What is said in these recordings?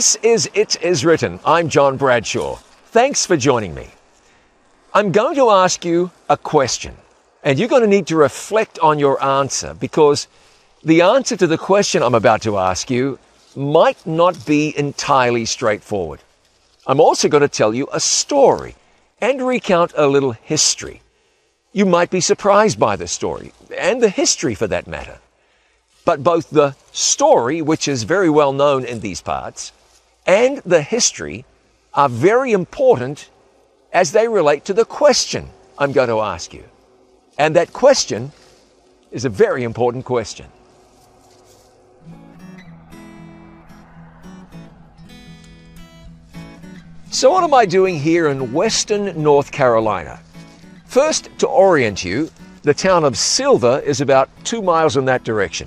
This is It Is Written. I'm John Bradshaw. Thanks for joining me. I'm going to ask you a question, and you're going to need to reflect on your answer because the answer to the question I'm about to ask you might not be entirely straightforward. I'm also going to tell you a story and recount a little history. You might be surprised by the story, and the history for that matter. But both the story, which is very well known in these parts, and the history are very important as they relate to the question I'm going to ask you. And that question is a very important question. So, what am I doing here in Western North Carolina? First, to orient you, the town of Sylva is about two miles in that direction,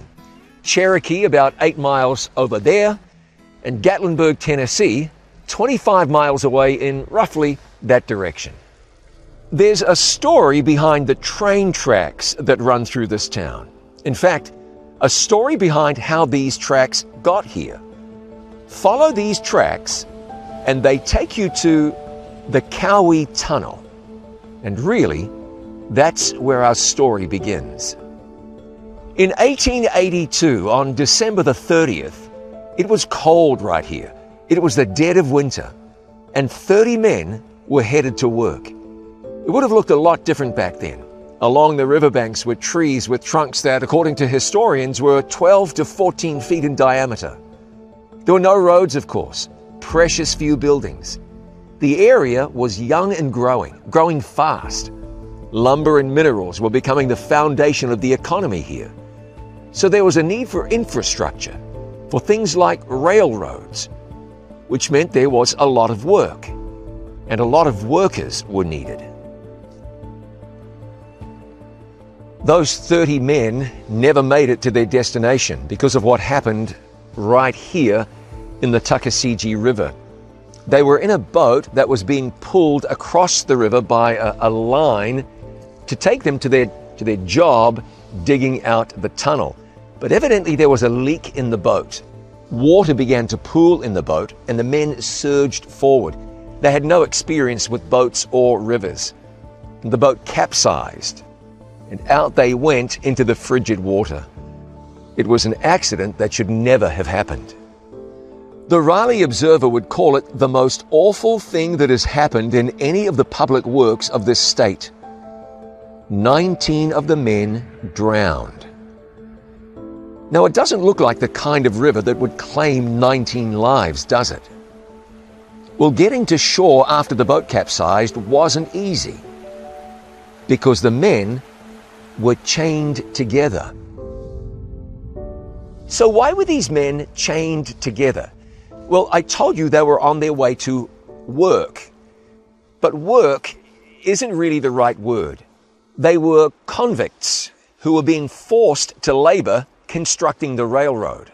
Cherokee about eight miles over there, and Gatlinburg, Tennessee, 25 miles away in roughly that direction. There's a story behind the train tracks that run through this town. In fact, a story behind how these tracks got here. Follow these tracks and they take you to the Cowee Tunnel. And really, that's where our story begins. In 1882, on December the 30th, it was cold right here. It was the dead of winter, and 30 men were headed to work. It would have looked a lot different back then. Along the riverbanks were trees with trunks that, according to historians, were 12 to 14 feet in diameter. There were no roads, of course, precious few buildings. The area was young and growing, growing fast. Lumber and minerals were becoming the foundation of the economy here. So there was a need for infrastructure, for things like railroads, which meant there was a lot of work, and a lot of workers were needed. Those 30 men never made it to their destination because of what happened right here in the Tuckasegee River. They were in a boat that was being pulled across the river by a, a line to take them to their, to their job digging out the tunnel. But evidently there was a leak in the boat. Water began to pool in the boat and the men surged forward. They had no experience with boats or rivers. The boat capsized and out they went into the frigid water. It was an accident that should never have happened. The Raleigh Observer would call it the most awful thing that has happened in any of the public works of this state. 19 of the men drowned. Now, it doesn't look like the kind of river that would claim 19 lives, does it? Well, getting to shore after the boat capsized wasn't easy because the men were chained together. So, why were these men chained together? Well, I told you they were on their way to work. But work isn't really the right word. They were convicts who were being forced to labor constructing the railroad.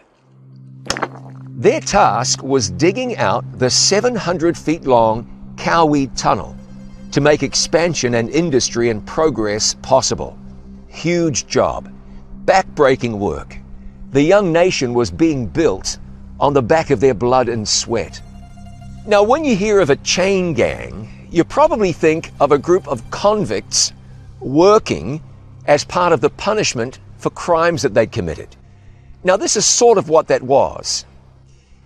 Their task was digging out the 700 feet long Cowee Tunnel to make expansion and industry and progress possible. Huge job, backbreaking work. The young nation was being built on the back of their blood and sweat. Now, when you hear of a chain gang, you probably think of a group of convicts working as part of the punishment for crimes that they'd committed. Now, this is sort of what that was,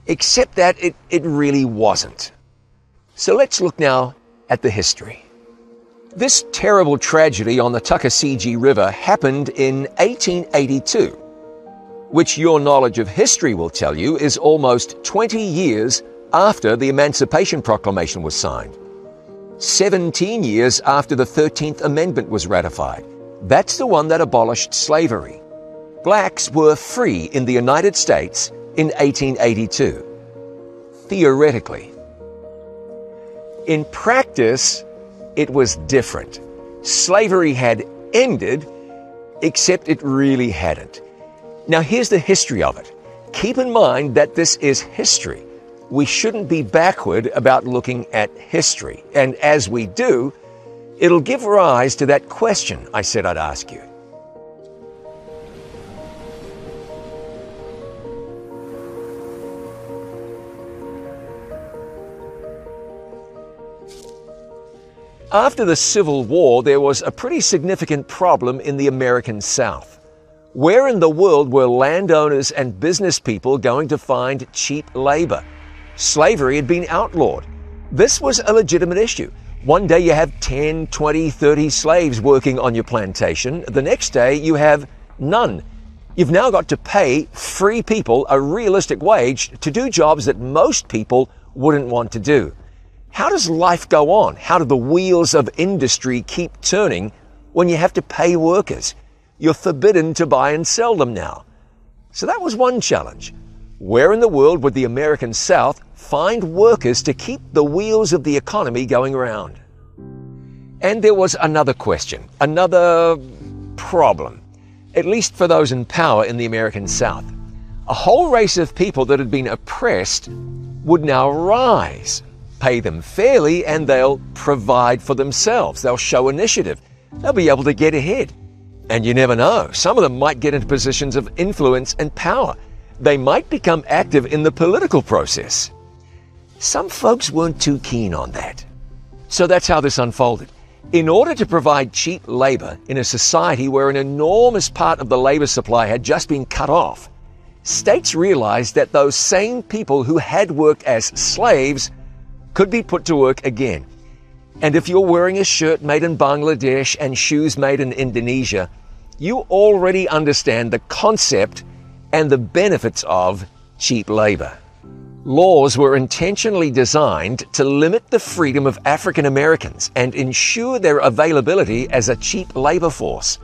except that it, it really wasn't. So let's look now at the history. This terrible tragedy on the Tuckasegee River happened in 1882 which your knowledge of history will tell you is almost 20 years after the Emancipation Proclamation was signed. 17 years after the 13th Amendment was ratified. That's the one that abolished slavery. Blacks were free in the United States in 1882. Theoretically. In practice, it was different. Slavery had ended, except it really hadn't. Now, here's the history of it. Keep in mind that this is history. We shouldn't be backward about looking at history. And as we do, It'll give rise to that question I said I'd ask you. After the Civil War, there was a pretty significant problem in the American South. Where in the world were landowners and business people going to find cheap labor? Slavery had been outlawed. This was a legitimate issue, one day you have 10, 20, 30 slaves working on your plantation. The next day you have none. You've now got to pay free people a realistic wage to do jobs that most people wouldn't want to do. How does life go on? How do the wheels of industry keep turning when you have to pay workers? You're forbidden to buy and sell them now. So that was one challenge. Where in the world would the American South find workers to keep the wheels of the economy going around? And there was another question, another problem, at least for those in power in the American South. A whole race of people that had been oppressed would now rise pay them fairly and they'll provide for themselves. They'll show initiative. They'll be able to get ahead. And you never know. Some of them might get into positions of influence and power. They might become active in the political process. Some folks weren't too keen on that. So that's how this unfolded. In order to provide cheap labor in a society where an enormous part of the labor supply had just been cut off, states realized that those same people who had worked as slaves could be put to work again. And if you're wearing a shirt made in Bangladesh and shoes made in Indonesia, you already understand the concept and the benefits of cheap labor. Laws were intentionally designed to limit the freedom of African Americans and ensure their availability as a cheap labor force.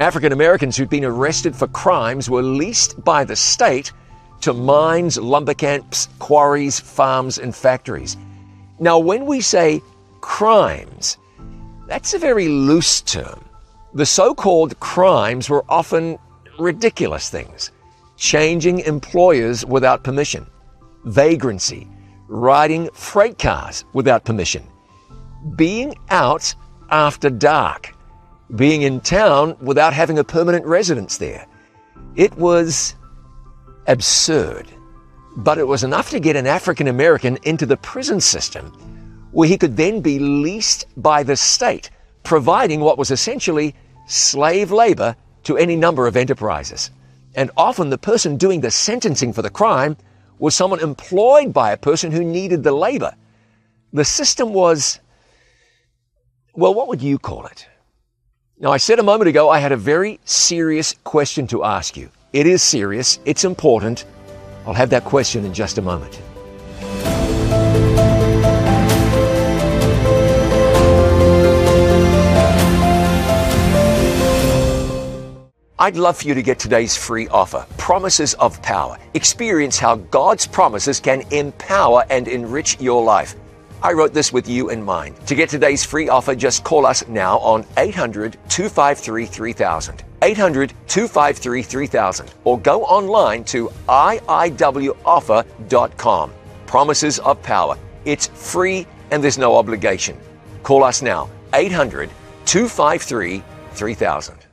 African Americans who'd been arrested for crimes were leased by the state to mines, lumber camps, quarries, farms, and factories. Now, when we say crimes, that's a very loose term. The so called crimes were often ridiculous things changing employers without permission, vagrancy, riding freight cars without permission, being out after dark, being in town without having a permanent residence there. It was absurd but it was enough to get an African American into the prison system where he could then be leased by the state, providing what was essentially slave labor to any number of enterprises. And often the person doing the sentencing for the crime was someone employed by a person who needed the labor. The system was, well, what would you call it? Now, I said a moment ago I had a very serious question to ask you. It is serious, it's important, I'll have that question in just a moment. I'd love for you to get today's free offer, Promises of Power. Experience how God's promises can empower and enrich your life. I wrote this with you in mind. To get today's free offer, just call us now on 800 253 3000. 800 253 3000 or go online to iiwoffer.com. Promises of Power. It's free and there's no obligation. Call us now, 800 253 3000.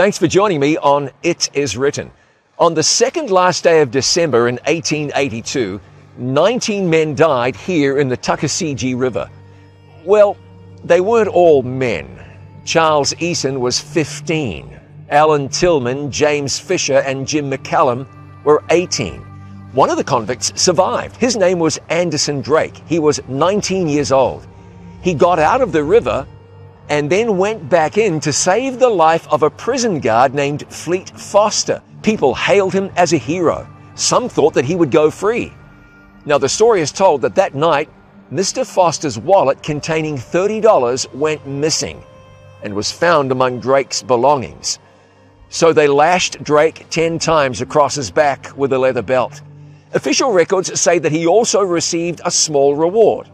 Thanks for joining me on It Is Written. On the second last day of December in 1882, 19 men died here in the Tuckasegee River. Well, they weren't all men. Charles Eason was 15. Alan Tillman, James Fisher, and Jim McCallum were 18. One of the convicts survived. His name was Anderson Drake. He was 19 years old. He got out of the river and then went back in to save the life of a prison guard named Fleet Foster. People hailed him as a hero. Some thought that he would go free. Now, the story is told that that night, Mr. Foster's wallet containing $30 went missing and was found among Drake's belongings. So they lashed Drake 10 times across his back with a leather belt. Official records say that he also received a small reward,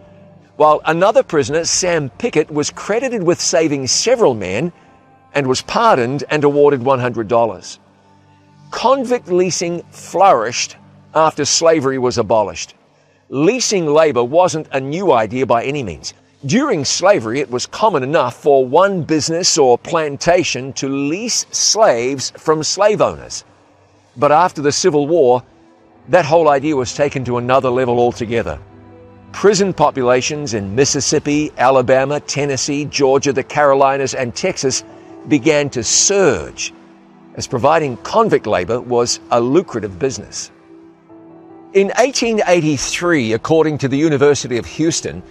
while another prisoner, Sam Pickett, was credited with saving several men and was pardoned and awarded $100. Convict leasing flourished after slavery was abolished. Leasing labor wasn't a new idea by any means. During slavery, it was common enough for one business or plantation to lease slaves from slave owners. But after the Civil War, that whole idea was taken to another level altogether. Prison populations in Mississippi, Alabama, Tennessee, Georgia, the Carolinas, and Texas began to surge as providing convict labor was a lucrative business. In 1883, according to the University of Houston,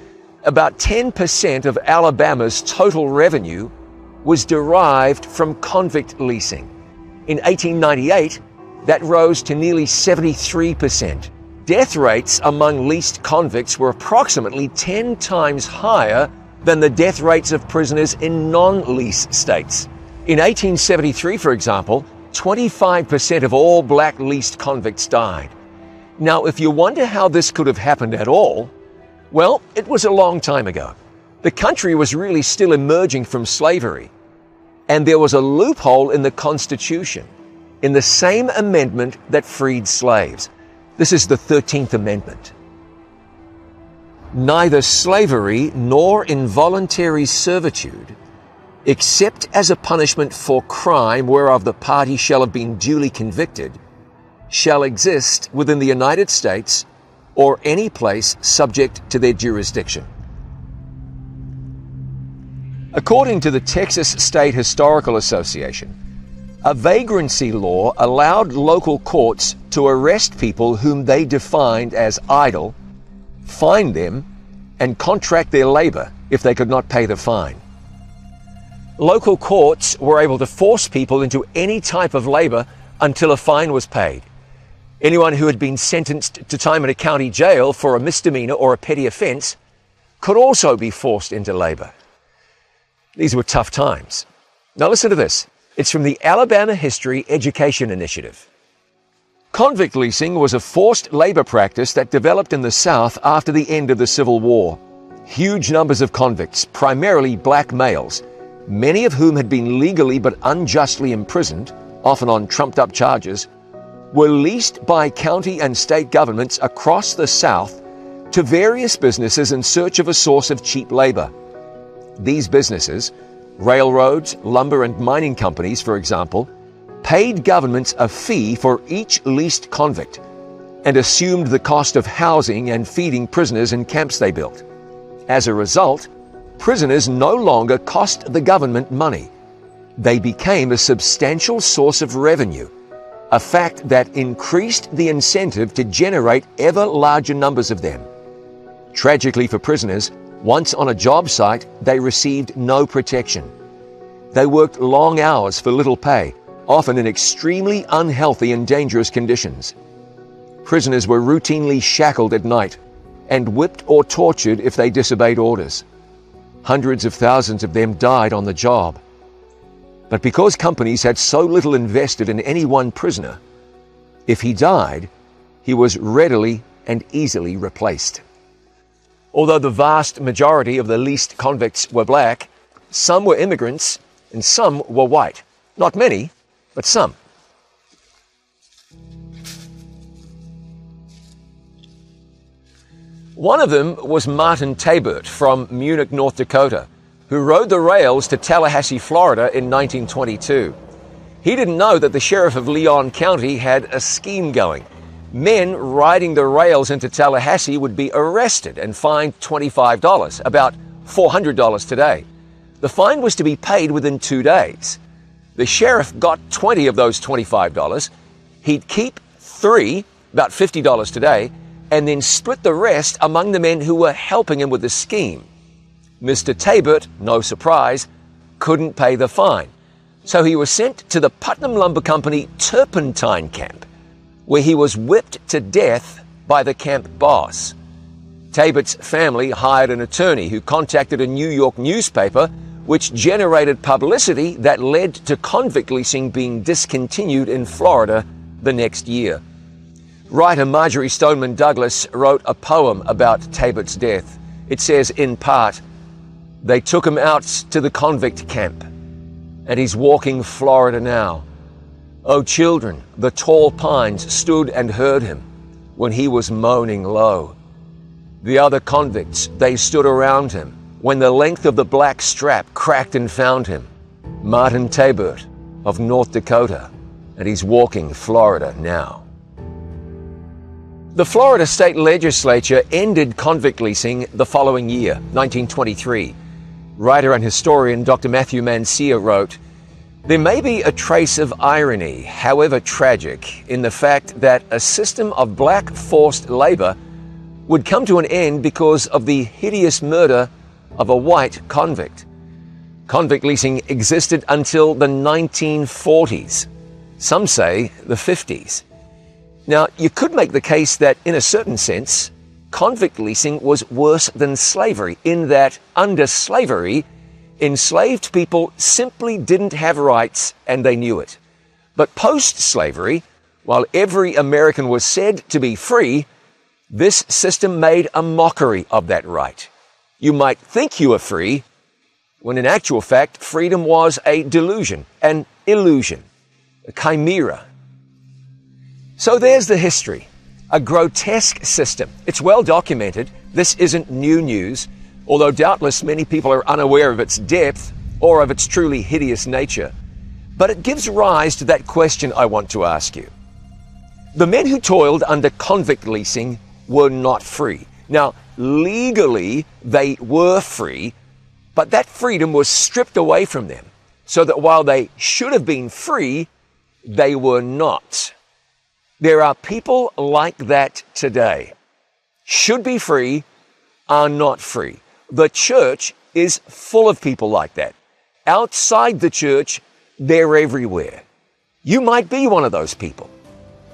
about 10% of Alabama's total revenue was derived from convict leasing. In 1898, that rose to nearly 73%. Death rates among leased convicts were approximately 10 times higher than the death rates of prisoners in non lease states. In 1873, for example, 25% of all black leased convicts died. Now, if you wonder how this could have happened at all, well, it was a long time ago. The country was really still emerging from slavery, and there was a loophole in the Constitution, in the same amendment that freed slaves. This is the 13th Amendment. Neither slavery nor involuntary servitude, except as a punishment for crime whereof the party shall have been duly convicted, shall exist within the United States or any place subject to their jurisdiction. According to the Texas State Historical Association, a vagrancy law allowed local courts to arrest people whom they defined as idle, fine them, and contract their labor if they could not pay the fine. Local courts were able to force people into any type of labor until a fine was paid. Anyone who had been sentenced to time in a county jail for a misdemeanor or a petty offense could also be forced into labor. These were tough times. Now listen to this. It's from the Alabama History Education Initiative. Convict leasing was a forced labor practice that developed in the South after the end of the Civil War. Huge numbers of convicts, primarily black males, many of whom had been legally but unjustly imprisoned, often on trumped up charges, were leased by county and state governments across the South to various businesses in search of a source of cheap labor. These businesses, railroads, lumber, and mining companies, for example, paid governments a fee for each leased convict and assumed the cost of housing and feeding prisoners in camps they built. As a result, prisoners no longer cost the government money. They became a substantial source of revenue a fact that increased the incentive to generate ever larger numbers of them. Tragically for prisoners, once on a job site, they received no protection. They worked long hours for little pay, often in extremely unhealthy and dangerous conditions. Prisoners were routinely shackled at night and whipped or tortured if they disobeyed orders. Hundreds of thousands of them died on the job. But because companies had so little invested in any one prisoner, if he died, he was readily and easily replaced. Although the vast majority of the leased convicts were black, some were immigrants and some were white. Not many, but some. One of them was Martin Tabert from Munich, North Dakota who rode the rails to Tallahassee, Florida in 1922. He didn't know that the sheriff of Leon County had a scheme going. Men riding the rails into Tallahassee would be arrested and fined $25, about $400 today. The fine was to be paid within two days. The sheriff got 20 of those $25. He'd keep three, about $50 today, and then split the rest among the men who were helping him with the scheme. Mr. Tabert, no surprise, couldn't pay the fine. So he was sent to the Putnam Lumber Company Turpentine Camp, where he was whipped to death by the camp boss. Tabert's family hired an attorney who contacted a New York newspaper, which generated publicity that led to convict leasing being discontinued in Florida the next year. Writer Marjorie Stoneman Douglas wrote a poem about Tabert's death. It says, in part, they took him out to the convict camp, and he's walking Florida now. Oh, children, the tall pines stood and heard him when he was moaning low. The other convicts, they stood around him when the length of the black strap cracked and found him. Martin Tabert of North Dakota, and he's walking Florida now. The Florida state legislature ended convict leasing the following year, 1923. Writer and historian Dr. Matthew Mancini wrote, There may be a trace of irony, however tragic, in the fact that a system of black forced labor would come to an end because of the hideous murder of a white convict. Convict leasing existed until the 1940s. Some say the 50s. Now, you could make the case that, in a certain sense, convict leasing was worse than slavery, in that under slavery, enslaved people simply didn't have rights and they knew it. But post slavery, while every American was said to be free, this system made a mockery of that right. You might think you were free, when in actual fact, freedom was a delusion, an illusion, a chimera, so there's the history. A grotesque system. It's well documented. This isn't new news, although doubtless many people are unaware of its depth or of its truly hideous nature. But it gives rise to that question I want to ask you. The men who toiled under convict leasing were not free. Now, legally, they were free, but that freedom was stripped away from them, so that while they should have been free, they were not. There are people like that today. Should be free, are not free. The church is full of people like that. Outside the church, they're everywhere. You might be one of those people.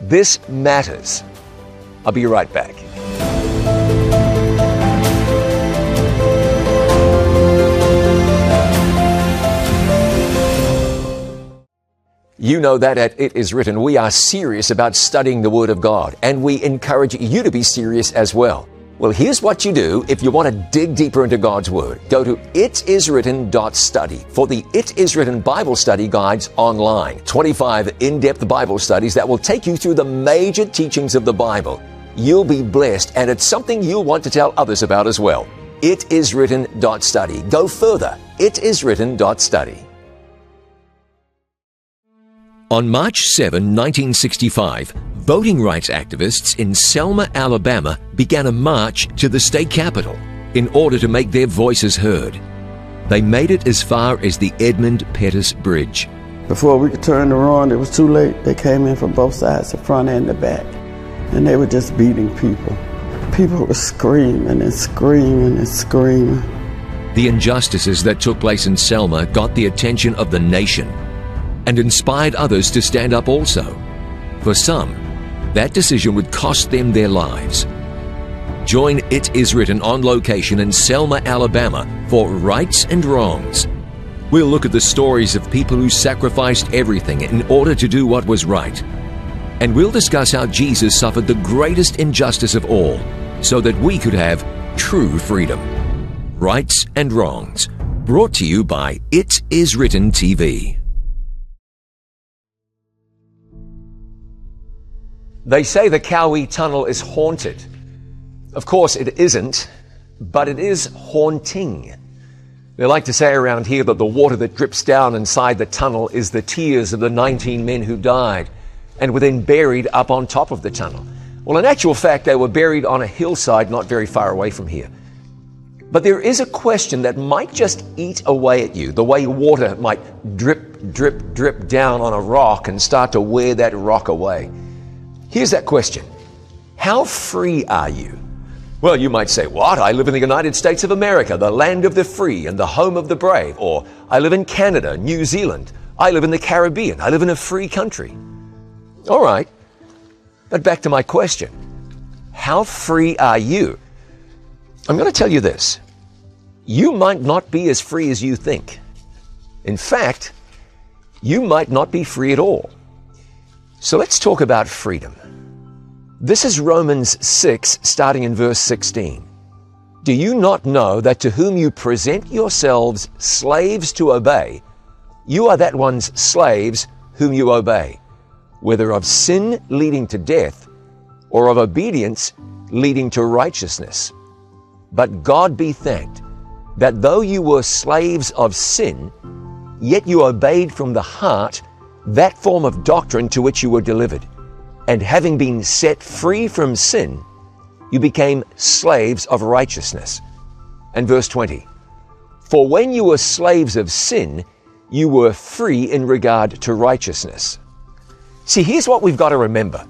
This matters. I'll be right back. You know that at It Is Written, we are serious about studying the Word of God, and we encourage you to be serious as well. Well, here's what you do if you want to dig deeper into God's Word. Go to itiswritten.study for the It Is Written Bible Study Guides online. 25 in-depth Bible studies that will take you through the major teachings of the Bible. You'll be blessed, and it's something you'll want to tell others about as well. Itiswritten.study. Go further. Itiswritten.study. On March 7, 1965, voting rights activists in Selma, Alabama began a march to the state capitol in order to make their voices heard. They made it as far as the Edmund Pettus Bridge. Before we could turn around, it was too late. They came in from both sides, the front and the back, and they were just beating people. People were screaming and screaming and screaming. The injustices that took place in Selma got the attention of the nation and inspired others to stand up also. For some, that decision would cost them their lives. Join It Is Written on location in Selma, Alabama for Rights and Wrongs. We'll look at the stories of people who sacrificed everything in order to do what was right. And we'll discuss how Jesus suffered the greatest injustice of all so that we could have true freedom. Rights and Wrongs, brought to you by It Is Written TV. They say the Cowee Tunnel is haunted. Of course, it isn't, but it is haunting. They like to say around here that the water that drips down inside the tunnel is the tears of the 19 men who died and were then buried up on top of the tunnel. Well, in actual fact, they were buried on a hillside not very far away from here. But there is a question that might just eat away at you, the way water might drip, drip, drip down on a rock and start to wear that rock away. Here's that question How free are you? Well, you might say, What? I live in the United States of America, the land of the free and the home of the brave. Or, I live in Canada, New Zealand. I live in the Caribbean. I live in a free country. All right. But back to my question How free are you? I'm going to tell you this. You might not be as free as you think. In fact, you might not be free at all. So let's talk about freedom. This is Romans 6, starting in verse 16. Do you not know that to whom you present yourselves slaves to obey, you are that one's slaves whom you obey, whether of sin leading to death or of obedience leading to righteousness? But God be thanked that though you were slaves of sin, yet you obeyed from the heart that form of doctrine to which you were delivered And having been set free from sin, you became slaves of righteousness. And verse 20 For when you were slaves of sin, you were free in regard to righteousness. See, here's what we've got to remember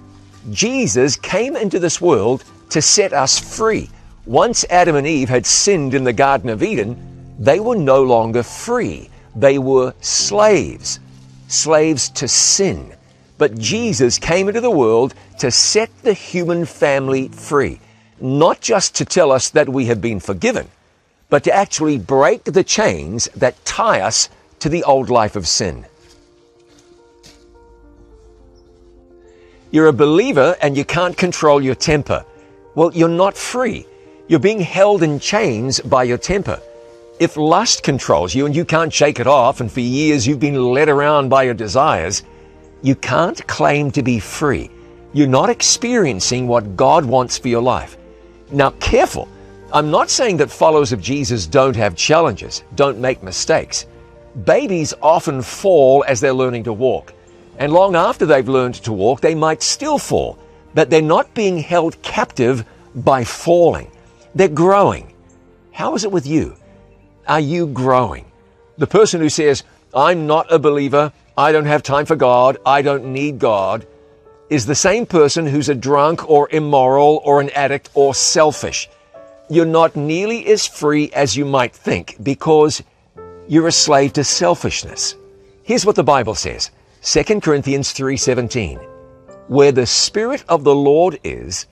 Jesus came into this world to set us free. Once Adam and Eve had sinned in the Garden of Eden, they were no longer free. They were slaves, slaves to sin. But Jesus came into the world to set the human family free, not just to tell us that we have been forgiven, but to actually break the chains that tie us to the old life of sin. You're a believer and you can't control your temper. Well, you're not free. You're being held in chains by your temper. If lust controls you and you can't shake it off, and for years you've been led around by your desires, you can't claim to be free. You're not experiencing what God wants for your life. Now, careful. I'm not saying that followers of Jesus don't have challenges, don't make mistakes. Babies often fall as they're learning to walk. And long after they've learned to walk, they might still fall. But they're not being held captive by falling. They're growing. How is it with you? Are you growing? The person who says, I'm not a believer, I don't have time for God, I don't need God, is the same person who's a drunk or immoral or an addict or selfish. You're not nearly as free as you might think because you're a slave to selfishness. Here's what the Bible says. 2 Corinthians 3:17 Where the spirit of the Lord is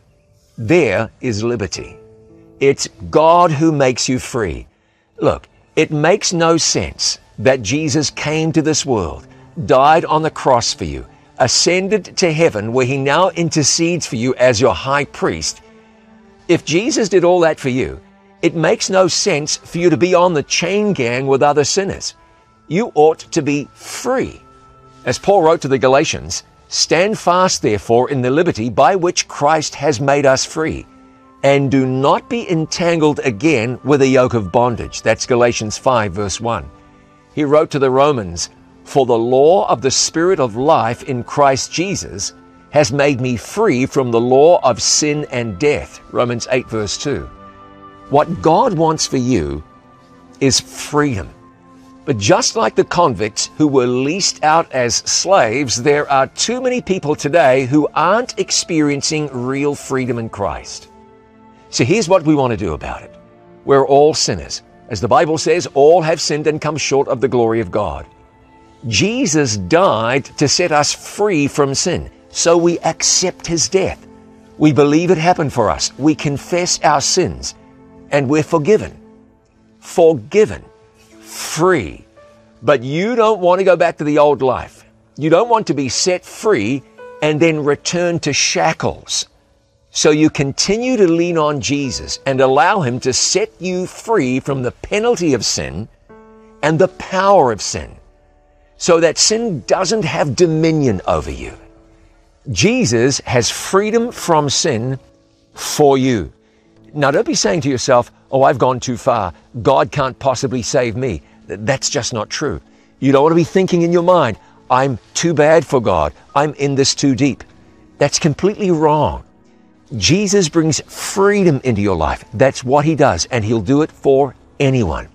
there is liberty it's God who makes you free look it makes no sense that Jesus came to this world died on the cross for you ascended to heaven where he now intercedes for you as your high priest. If Jesus did all that for you it makes no sense for you to be on the chain gang with other sinners. You ought to be free. As Paul wrote to the Galatians, Stand fast, therefore, in the liberty by which Christ has made us free, and do not be entangled again with a yoke of bondage. That's Galatians 5, verse 1. He wrote to the Romans, For the law of the Spirit of life in Christ Jesus has made me free from the law of sin and death. Romans 8, verse 2. What God wants for you is freedom. But just like the convicts who were leased out as slaves, there are too many people today who aren't experiencing real freedom in Christ. So here's what we want to do about it. We're all sinners. As the Bible says, all have sinned and come short of the glory of God. Jesus died to set us free from sin, so we accept his death. We believe it happened for us. We confess our sins, and we're forgiven. Forgiven free. But you don't want to go back to the old life. You don't want to be set free and then return to shackles. So you continue to lean on Jesus and allow Him to set you free from the penalty of sin and the power of sin so that sin doesn't have dominion over you. Jesus has freedom from sin for you. Now, don't be saying to yourself, oh, I've gone too far. God can't possibly save me. That's just not true. You don't want to be thinking in your mind, I'm too bad for God. I'm in this too deep. That's completely wrong. Jesus brings freedom into your life. That's what He does, and He'll do it for anyone.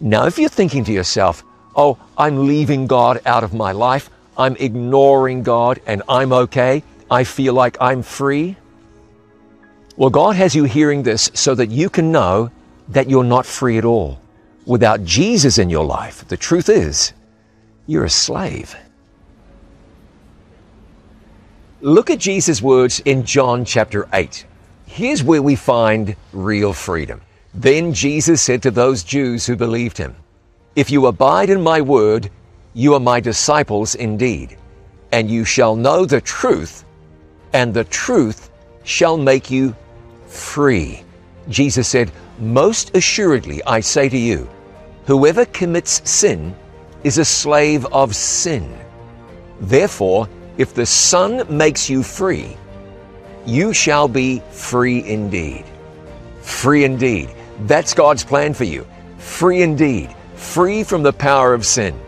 Now, if you're thinking to yourself, oh, I'm leaving God out of my life, I'm ignoring God, and I'm okay, I feel like I'm free. Well, God has you hearing this so that you can know that you're not free at all without Jesus in your life, the truth is, you're a slave. Look at Jesus' words in John chapter 8. Here's where we find real freedom. Then Jesus said to those Jews who believed him, If you abide in my word, you are my disciples indeed, and you shall know the truth, and the truth shall make you free. Jesus said, most assuredly, I say to you, whoever commits sin is a slave of sin. Therefore, if the Son makes you free, you shall be free indeed. Free indeed. That's God's plan for you. Free indeed. Free from the power of sin.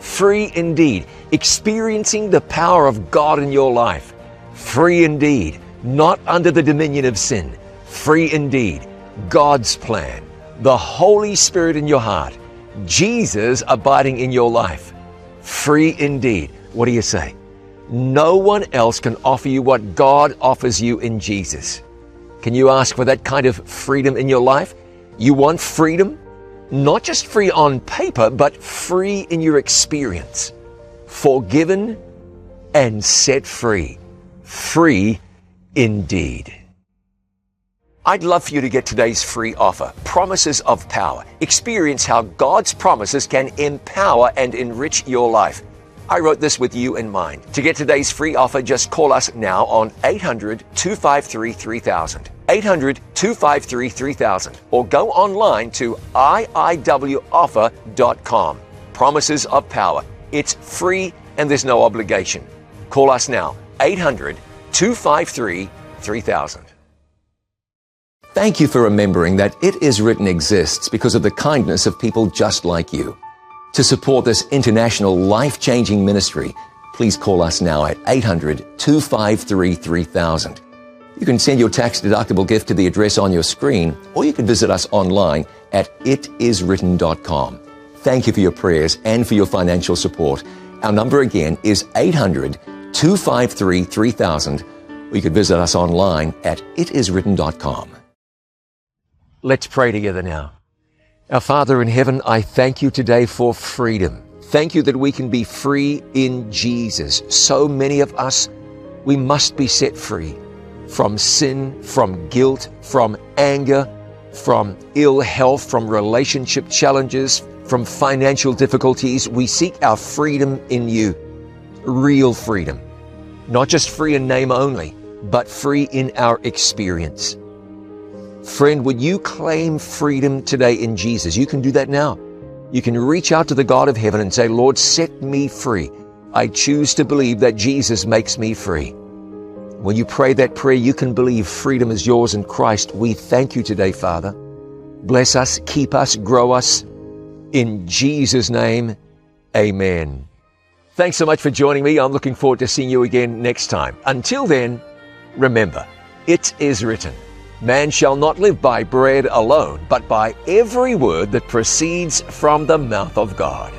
Free indeed. Experiencing the power of God in your life. free indeed, not under the dominion of sin, free indeed. God's plan, the Holy Spirit in your heart, Jesus abiding in your life, free indeed. What do you say? No one else can offer you what God offers you in Jesus. Can you ask for that kind of freedom in your life? You want freedom? Not just free on paper, but free in your experience. Forgiven and set free. Free indeed. I'd love for you to get today's free offer, Promises of Power. Experience how God's promises can empower and enrich your life. I wrote this with you in mind. To get today's free offer, just call us now on 800 253 3000. 800 253 3000. Or go online to iiwoffer.com. Promises of Power. It's free and there's no obligation. Call us now, 800 253 3000. Thank you for remembering that It Is Written exists because of the kindness of people just like you. To support this international life changing ministry, please call us now at 800 253 3000. You can send your tax deductible gift to the address on your screen, or you can visit us online at itiswritten.com. Thank you for your prayers and for your financial support. Our number again is 800 253 3000, or you can visit us online at itiswritten.com. Let's pray together now. Our Father in heaven, I thank you today for freedom. Thank you that we can be free in Jesus. So many of us, we must be set free from sin, from guilt, from anger, from ill health, from relationship challenges, from financial difficulties. We seek our freedom in you. Real freedom. Not just free in name only, but free in our experience. Friend, would you claim freedom today in Jesus? You can do that now. You can reach out to the God of heaven and say, Lord, set me free. I choose to believe that Jesus makes me free. When you pray that prayer, you can believe freedom is yours in Christ. We thank you today, Father. Bless us, keep us, grow us. In Jesus' name, amen. Thanks so much for joining me. I'm looking forward to seeing you again next time. Until then, remember, it is written, Man shall not live by bread alone, but by every word that proceeds from the mouth of God.